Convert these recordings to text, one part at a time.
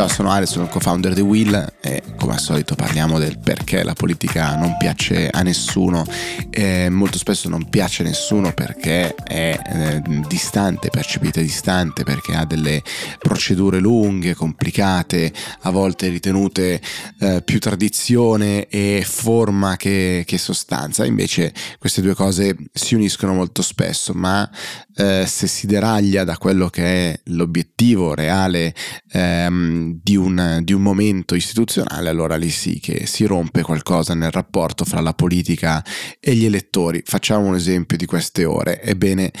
Ciao, sono Ale, sono il co-founder di Will e come al solito parliamo del perché la politica non piace a nessuno e molto spesso non piace a nessuno perché è eh, distante, percepita distante, perché ha delle procedure lunghe, complicate, a volte ritenute eh, più tradizione e forma che, che, sostanza. Invece queste due cose si uniscono molto spesso, ma eh, se si deraglia da quello che è l'obiettivo reale ehm, di un, di un momento istituzionale, allora lì sì che si rompe qualcosa nel rapporto fra la politica e gli elettori. Facciamo un esempio di queste ore. Ebbene,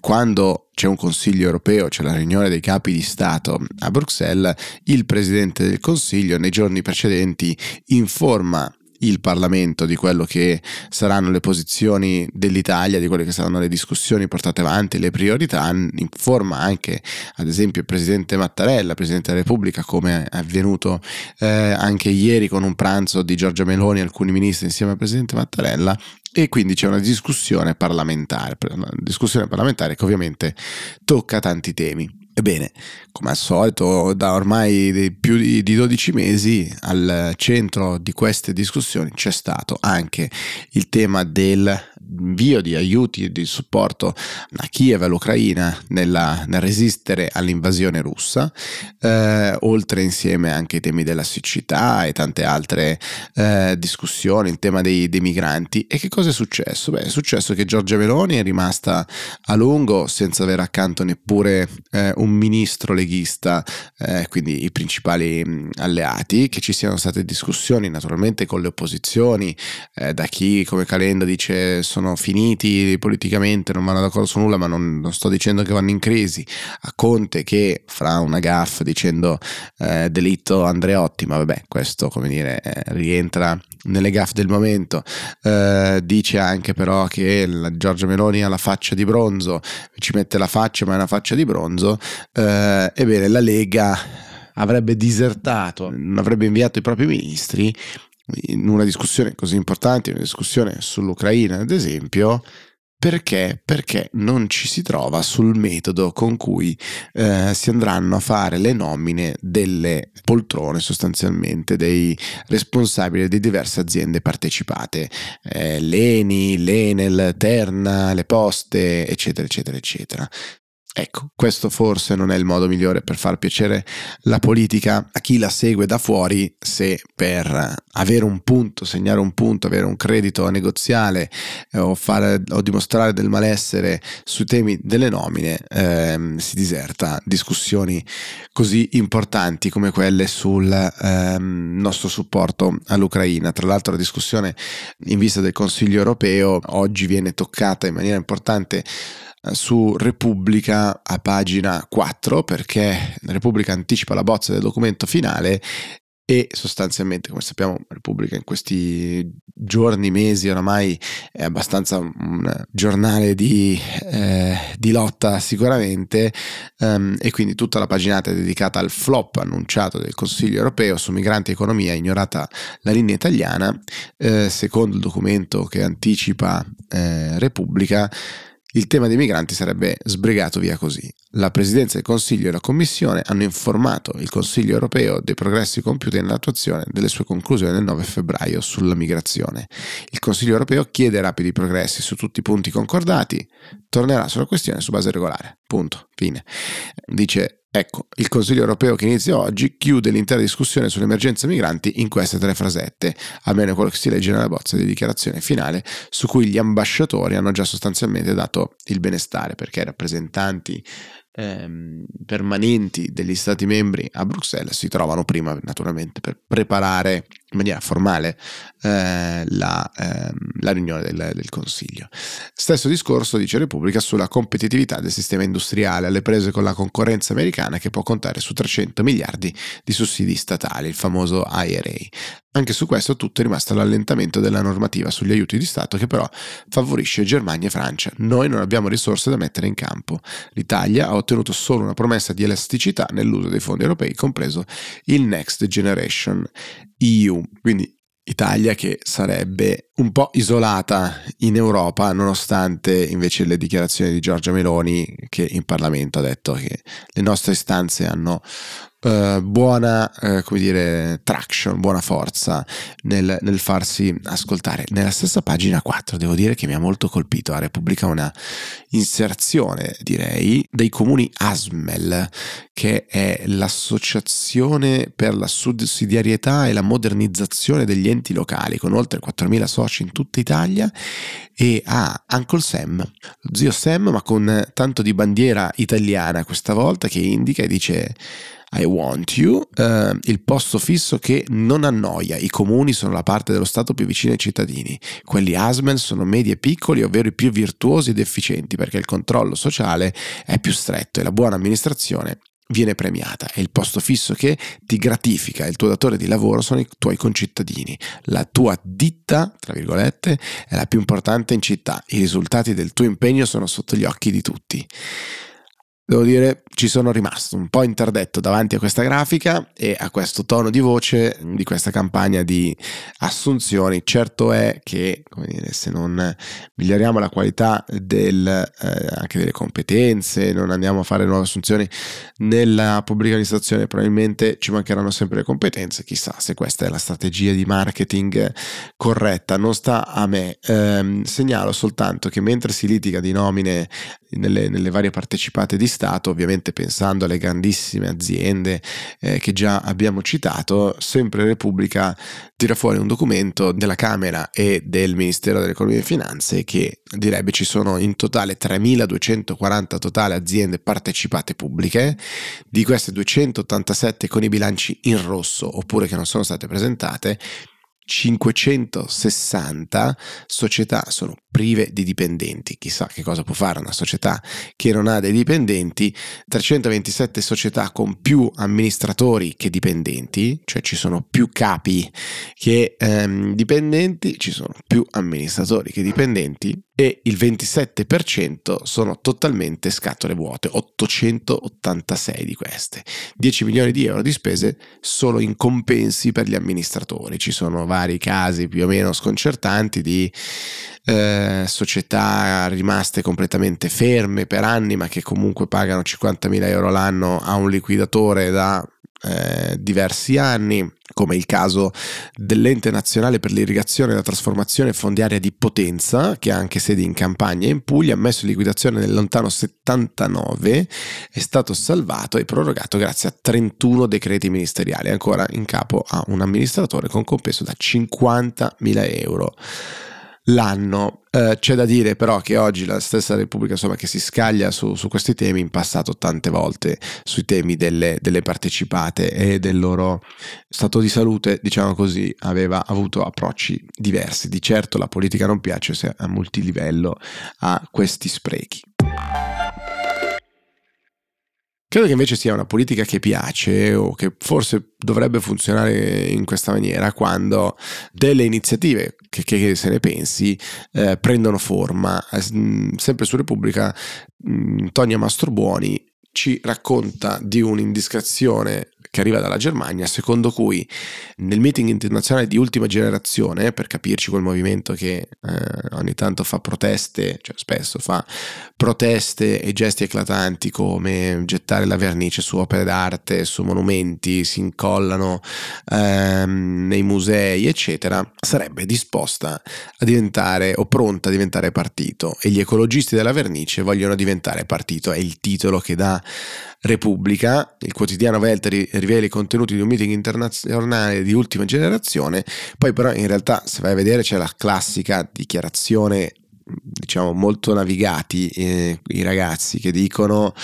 quando c'è un Consiglio europeo, c'è la riunione dei capi di Stato a Bruxelles, il Presidente del Consiglio nei giorni precedenti informa il Parlamento di quello che saranno le posizioni dell'Italia, di quelle che saranno le discussioni portate avanti, le priorità, informa anche ad esempio il Presidente Mattarella, Presidente della Repubblica, come è avvenuto eh, anche ieri con un pranzo di Giorgia Meloni e alcuni ministri insieme al Presidente Mattarella e quindi c'è una discussione parlamentare, una discussione parlamentare che ovviamente tocca tanti temi. Ebbene, come al solito, da ormai più di 12 mesi al centro di queste discussioni c'è stato anche il tema del invio di aiuti e di supporto a Kiev e all'Ucraina nella, nel resistere all'invasione russa, eh, oltre insieme anche ai temi della siccità e tante altre eh, discussioni, il tema dei, dei, migranti. E che cosa è successo? Beh, è successo che Giorgia Meloni è rimasta a lungo senza avere accanto neppure eh, un ministro leghista, eh, quindi i principali mh, alleati, che ci siano state discussioni naturalmente con le opposizioni, eh, da chi come Calenda dice sono finiti politicamente, non vanno d'accordo su nulla, ma non, non sto dicendo che vanno in crisi, a Conte che fra una gaff dicendo eh, delitto Andreotti, ma vabbè, questo come dire eh, rientra nelle gaff del momento, eh, dice anche però che la Giorgia Meloni ha la faccia di bronzo, ci mette la faccia ma è una faccia di bronzo, eh, ebbene la Lega avrebbe disertato, non avrebbe inviato i propri ministri in una discussione così importante, una discussione sull'Ucraina ad esempio, perché? Perché non ci si trova sul metodo con cui eh, si andranno a fare le nomine delle poltrone sostanzialmente dei responsabili di diverse aziende partecipate, eh, l'Eni, l'Enel, Terna, le Poste, eccetera, eccetera, eccetera. Ecco, questo forse non è il modo migliore per far piacere la politica a chi la segue da fuori se per avere un punto, segnare un punto, avere un credito negoziale eh, o, fare, o, dimostrare del malessere sui temi delle nomine ehm, si diserta discussioni così importanti come quelle sul ehm, nostro supporto all'Ucraina. Tra l'altro la discussione in vista del Consiglio europeo oggi viene toccata in maniera importante eh, su Repubblica a pagina 4 perché Repubblica anticipa la bozza del documento finale e sostanzialmente, come sappiamo, Repubblica in questi giorni, mesi oramai è abbastanza un giornale di, eh, di lotta sicuramente um, e quindi tutta la paginata è dedicata al flop annunciato del Consiglio europeo su migranti e economia, ignorata la linea italiana, eh, secondo il documento che anticipa eh, Repubblica il tema dei migranti sarebbe sbrigato via così. La Presidenza del Consiglio e la Commissione hanno informato il Consiglio europeo dei progressi compiuti nell'attuazione delle sue conclusioni del 9 febbraio sulla migrazione. Il Consiglio europeo chiede rapidi progressi su tutti i punti concordati, tornerà sulla questione su base regolare. Punto. Fine. Dice Ecco, il Consiglio europeo che inizia oggi chiude l'intera discussione sull'emergenza migranti in queste tre frasette, almeno quello che si legge nella bozza di dichiarazione finale, su cui gli ambasciatori hanno già sostanzialmente dato il benestare, perché i rappresentanti ehm, permanenti degli Stati membri a Bruxelles si trovano prima naturalmente per preparare in maniera formale eh, la, ehm, la, riunione del, del, Consiglio. Stesso discorso dice Repubblica sulla competitività del sistema industriale alle prese con la concorrenza americana che può contare su 300 miliardi di sussidi statali, il famoso IRA. Anche su questo tutto è rimasto l'allentamento della normativa sugli aiuti di Stato che però favorisce Germania e Francia. Noi non abbiamo risorse da mettere in campo. L'Italia ha ottenuto solo una promessa di elasticità nell'uso dei fondi europei, compreso il Next Generation EU. Quindi Italia che sarebbe un po' isolata in Europa, nonostante invece le dichiarazioni di Giorgia Meloni che in Parlamento ha detto che le nostre istanze hanno uh, buona, uh, come dire, traction, buona forza nel, nel, farsi ascoltare. Nella stessa pagina 4 devo dire che mi ha molto colpito, la Repubblica una inserzione, direi, dei comuni ASMEL, che è l'associazione per la sussidiarietà e la modernizzazione degli enti locali, con oltre 4.000 soci in tutta Italia, e ha Uncle Sam, zio Sam, ma con tanto di bandiera italiana questa volta che indica e dice I want you, uh, il posto fisso che non annoia. I comuni sono la parte dello Stato più vicina ai cittadini. Quelli ASMEL sono medi e piccoli, ovvero i più virtuosi ed efficienti, perché il controllo sociale è più stretto e la buona amministrazione viene premiata. È il posto fisso che ti gratifica, il tuo datore di lavoro sono i tuoi concittadini. La tua ditta, tra virgolette, è la più importante in città. I risultati del tuo impegno sono sotto gli occhi di tutti. Devo dire, ci sono rimasto un po' interdetto davanti a questa grafica e a questo tono di voce di questa campagna di assunzioni. Certo è che, come dire, se non miglioriamo la qualità del, eh, anche delle competenze, non andiamo a fare nuove assunzioni nella pubblica amministrazione, probabilmente ci mancheranno sempre le competenze. Chissà se questa è la strategia di marketing corretta. Non sta a me. Eh, segnalo soltanto che mentre si litiga di nomine nelle, nelle varie partecipate di Stato, ovviamente pensando alle grandissime aziende eh, che già abbiamo citato, sempre Repubblica tira fuori un documento della Camera e del Ministero dell'Economia e Finanze che direbbe ci sono in totale 3.240 totali aziende partecipate pubbliche, di queste 287 con i bilanci in rosso oppure che non sono state presentate, 560 società sono prive di dipendenti. Chissà che cosa può fare una società che non ha dei dipendenti. 327 società con più amministratori che dipendenti, cioè ci sono più capi che ehm, dipendenti, ci sono più amministratori che dipendenti e il 27% sono totalmente scatole vuote, 886 di queste. 10 milioni di euro di spese solo in compensi per gli amministratori. Ci sono vari casi più o meno sconcertanti di eh, società rimaste completamente ferme per anni ma che comunque pagano 50.000 euro l'anno a un liquidatore da eh, diversi anni, come il caso dell'Ente Nazionale per l'Irrigazione e la Trasformazione Fondiaria di Potenza, che ha anche sedi in Campania e in Puglia, ammesso in liquidazione nel lontano 79, è stato salvato e prorogato grazie a 31 decreti ministeriali, ancora in capo a un amministratore con compenso da 50.000 euro l'anno. Eh, c'è da dire però che oggi la stessa Repubblica insomma, che si scaglia su, su, questi temi in passato tante volte sui temi delle, delle, partecipate e del loro stato di salute, diciamo così, aveva avuto approcci diversi. Di certo la politica non piace se a multilivello ha questi sprechi. Credo che invece sia una politica che piace o che forse dovrebbe funzionare in questa maniera quando delle iniziative, che, che se ne pensi, eh, prendono forma. Eh, sempre su Repubblica, mh, Tonia Mastrobuoni ci racconta di un'indiscrezione che arriva dalla Germania, secondo cui nel meeting internazionale di ultima generazione, per capirci quel movimento che eh, ogni tanto fa proteste, cioè spesso fa proteste e gesti eclatanti come gettare la vernice su opere d'arte, su monumenti, si incollano ehm, nei musei, eccetera, sarebbe disposta a diventare o pronta a diventare partito. E gli ecologisti della vernice vogliono diventare partito, è il titolo che dà Repubblica, il quotidiano Welt rivela i contenuti di un meeting internazionale di ultima generazione, poi però in realtà se vai a vedere c'è la classica dichiarazione diciamo molto navigati eh, i ragazzi che dicono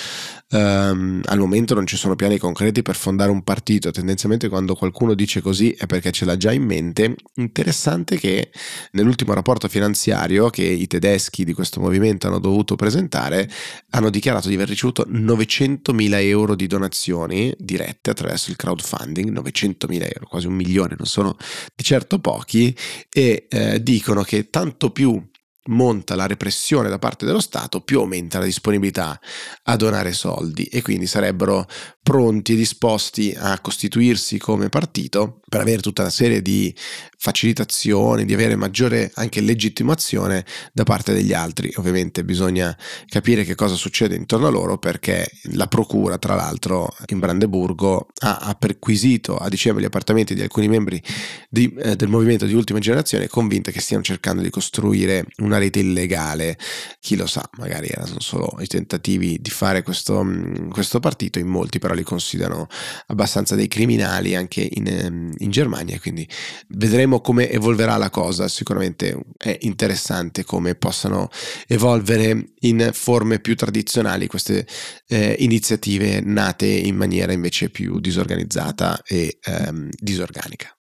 um, al momento non ci sono piani concreti per fondare un partito. Tendenzialmente quando qualcuno dice così è perché ce l'ha già in mente. Interessante che nell'ultimo rapporto finanziario che i tedeschi di questo movimento hanno dovuto presentare hanno dichiarato di aver ricevuto 900.000 euro di donazioni dirette attraverso il crowdfunding 900.000 euro quasi un milione non sono di certo pochi e eh, dicono che tanto più monta la repressione da parte dello Stato, più aumenta la disponibilità a donare soldi e quindi sarebbero pronti e disposti a costituirsi come partito per avere tutta una serie di facilitazioni, di avere maggiore anche legittimazione da parte degli altri. Ovviamente bisogna capire che cosa succede intorno a loro perché la procura, tra l'altro, in Brandeburgo ha, perquisito a dicembre gli appartamenti di alcuni membri di, eh, del movimento di ultima generazione convinte che stiano cercando di costruire una rete illegale. Chi lo sa, magari erano solo i tentativi di fare questo, mm, questo partito, in molti però li considerano abbastanza dei criminali anche in, ehm, in Germania, quindi vedremo come evolverà la cosa, sicuramente è interessante come possano evolvere in forme più tradizionali queste eh, iniziative nate in maniera invece più disorganizzata e ehm, disorganica.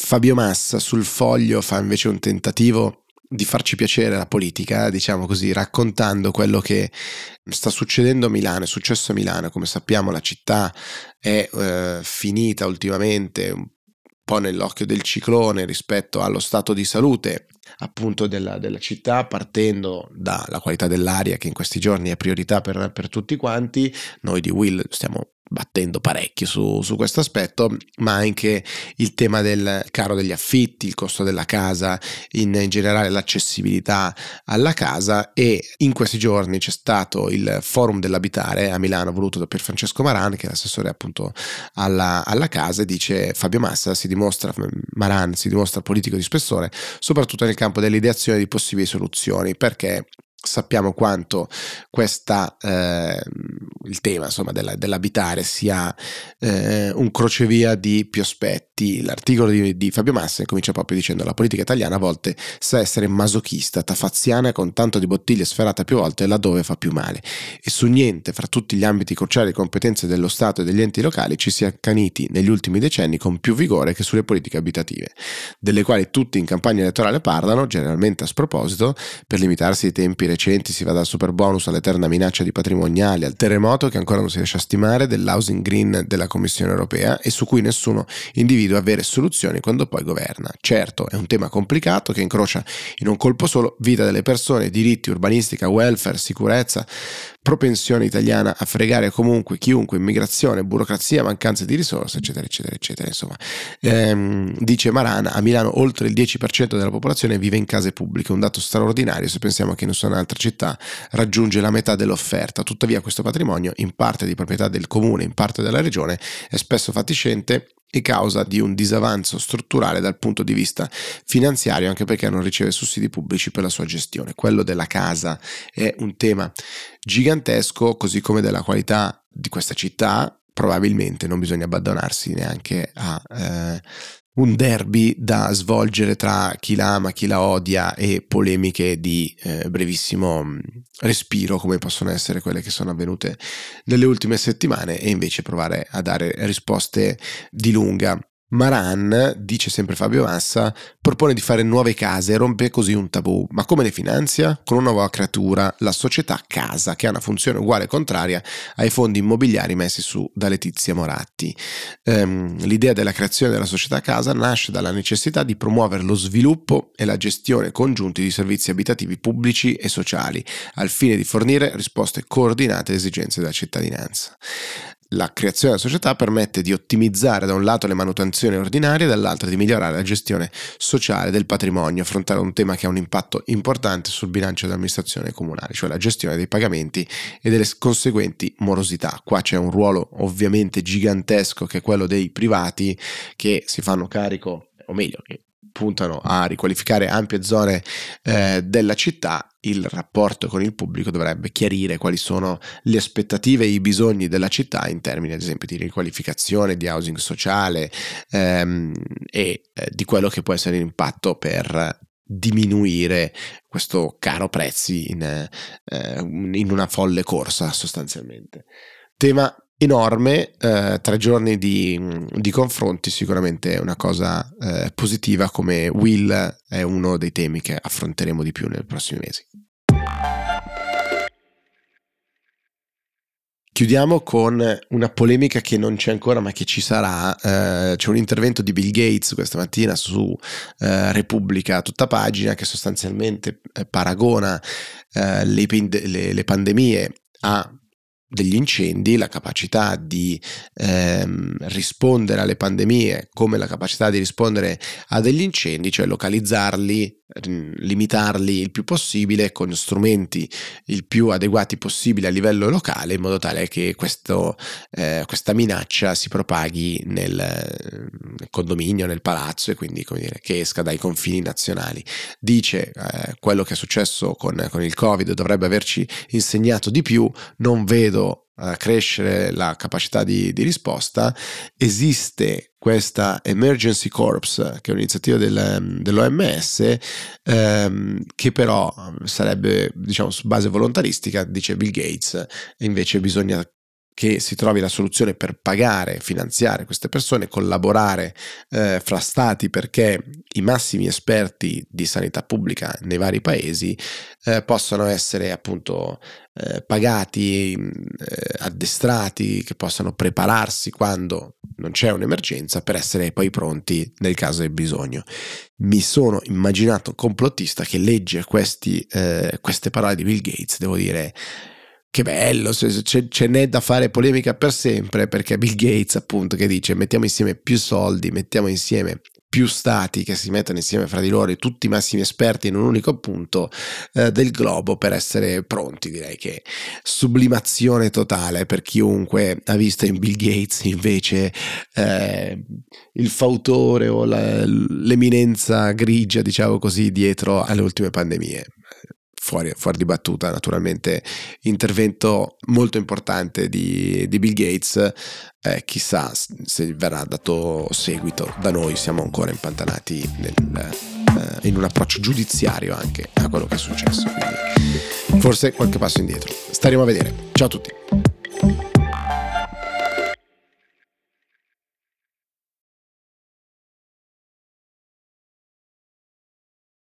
Fabio Massa sul foglio fa invece un tentativo di farci piacere la politica, diciamo così, raccontando quello che sta succedendo a Milano, è successo a Milano, come sappiamo la città è eh, finita ultimamente un po' nell'occhio del ciclone rispetto allo stato di salute appunto della, della città partendo dalla qualità dell'aria che in questi giorni è priorità per, per tutti quanti. Noi di Will stiamo battendo parecchio su, su questo aspetto, ma anche il tema del caro degli affitti, il costo della casa, in, in, generale l'accessibilità alla casa e in questi giorni c'è stato il forum dell'abitare a Milano voluto da Pier Francesco Maran, che è l'assessore appunto alla, alla casa, e dice Fabio Massa si dimostra, Maran si dimostra politico di spessore, soprattutto nel campo dell'ideazione di possibili soluzioni, perché sappiamo quanto questa, eh, il tema insomma, della, dell'abitare sia eh, un crocevia di più aspetti. L'articolo di, di, Fabio Massa comincia proprio dicendo la politica italiana a volte sa essere masochista, tafaziana con tanto di bottiglie sferrate più volte laddove fa più male e su niente fra tutti gli ambiti cruciali e competenze dello Stato e degli enti locali ci si è accaniti negli ultimi decenni con più vigore che sulle politiche abitative, delle quali tutti in campagna elettorale parlano, generalmente a sproposito, per limitarsi ai tempi recenti si va dal super bonus all'eterna minaccia di patrimoniali, al terremoto che ancora non si riesce a stimare, dell'housing green della Commissione europea e su cui nessuno individua vere soluzioni quando poi governa. Certo, è un tema complicato che incrocia in un colpo solo vita delle persone, diritti, urbanistica, welfare, sicurezza, propensione italiana a fregare comunque chiunque, immigrazione, burocrazia, mancanza di risorse, eccetera, eccetera, eccetera. Insomma, ehm, dice Marana, a Milano oltre il 10% della popolazione vive in case pubbliche, un dato straordinario se pensiamo che nessuna altra città raggiunge la metà dell'offerta. Tuttavia questo patrimonio, in parte di proprietà del comune, in parte della regione, è spesso fatiscente e causa di un disavanzo strutturale dal punto di vista finanziario, anche perché non riceve sussidi pubblici per la sua gestione. Quello della casa è un tema gigantesco, così come della qualità di questa città. Probabilmente non bisogna abbandonarsi neanche a eh, un derby da svolgere tra chi la ama, chi la odia e polemiche di eh, brevissimo mm, respiro come possono essere quelle che sono avvenute nelle ultime settimane e invece provare a dare risposte di lunga Maran, dice sempre Fabio Massa, propone di fare nuove case e rompe così un tabù. Ma come le finanzia? Con una nuova creatura, la società Casa, che ha una funzione uguale e contraria ai fondi immobiliari messi su da Letizia Moratti. Ehm, l'idea della creazione della società Casa nasce dalla necessità di promuovere lo sviluppo e la gestione congiunti di servizi abitativi pubblici e sociali, al fine di fornire risposte coordinate alle esigenze della cittadinanza. La creazione della società permette di ottimizzare da un lato le manutenzioni ordinarie e dall'altro di migliorare la gestione sociale del patrimonio, affrontare un tema che ha un impatto importante sul bilancio dell'amministrazione comunale, cioè la gestione dei pagamenti e delle conseguenti morosità. Qua c'è un ruolo ovviamente gigantesco che è quello dei privati che si fanno carico, o meglio, che puntano a riqualificare ampie zone eh, della città, il rapporto con il pubblico dovrebbe chiarire quali sono le aspettative e i bisogni della città in termini ad esempio di riqualificazione, di housing sociale ehm, e eh, di quello che può essere l'impatto per diminuire questo caro prezzi in, eh, in una folle corsa sostanzialmente. Tema enorme, eh, tre giorni di, di, confronti sicuramente è una cosa eh, positiva come Will è uno dei temi che affronteremo di più nei prossimi mesi. Chiudiamo con una polemica che non c'è ancora ma che ci sarà. Eh, c'è un intervento di Bill Gates questa mattina su eh, Repubblica tutta pagina che sostanzialmente eh, paragona eh, le, le, le, pandemie a degli incendi, la capacità di ehm, rispondere alle pandemie come la capacità di rispondere a degli incendi, cioè localizzarli, limitarli il più possibile con strumenti il più adeguati possibile a livello locale in modo tale che questo, eh, questa minaccia si propaghi nel, nel, condominio, nel palazzo e quindi dire, che esca dai confini nazionali. Dice eh, quello che è successo con, con il Covid dovrebbe averci insegnato di più, non vedo crescere la capacità di, di, risposta, esiste questa Emergency Corps, che è un'iniziativa del, dell'OMS, ehm, che però sarebbe diciamo su base volontaristica, dice Bill Gates, e invece bisogna che si trovi la soluzione per pagare, finanziare queste persone, collaborare eh, fra stati perché i massimi esperti di sanità pubblica nei vari paesi eh, possano essere appunto eh, pagati, eh, addestrati, che possano prepararsi quando non c'è un'emergenza per essere poi pronti nel caso del bisogno. Mi sono immaginato un complottista che legge questi, eh, queste parole di Bill Gates, devo dire che bello, ce n'è da fare polemica per sempre perché Bill Gates appunto che dice mettiamo insieme più soldi, mettiamo insieme più stati che si mettono insieme fra di loro tutti i massimi esperti in un unico punto eh, del globo per essere pronti direi che sublimazione totale per chiunque ha visto in Bill Gates invece eh, il fautore o la, l'eminenza grigia diciamo così dietro alle ultime pandemie fuori, fuori di battuta, naturalmente intervento molto importante di, di Bill Gates, eh, chissà se verrà dato seguito da noi, siamo ancora impantanati nel, eh, in un approccio giudiziario anche a quello che è successo, quindi forse qualche passo indietro. Staremo a vedere. Ciao a tutti.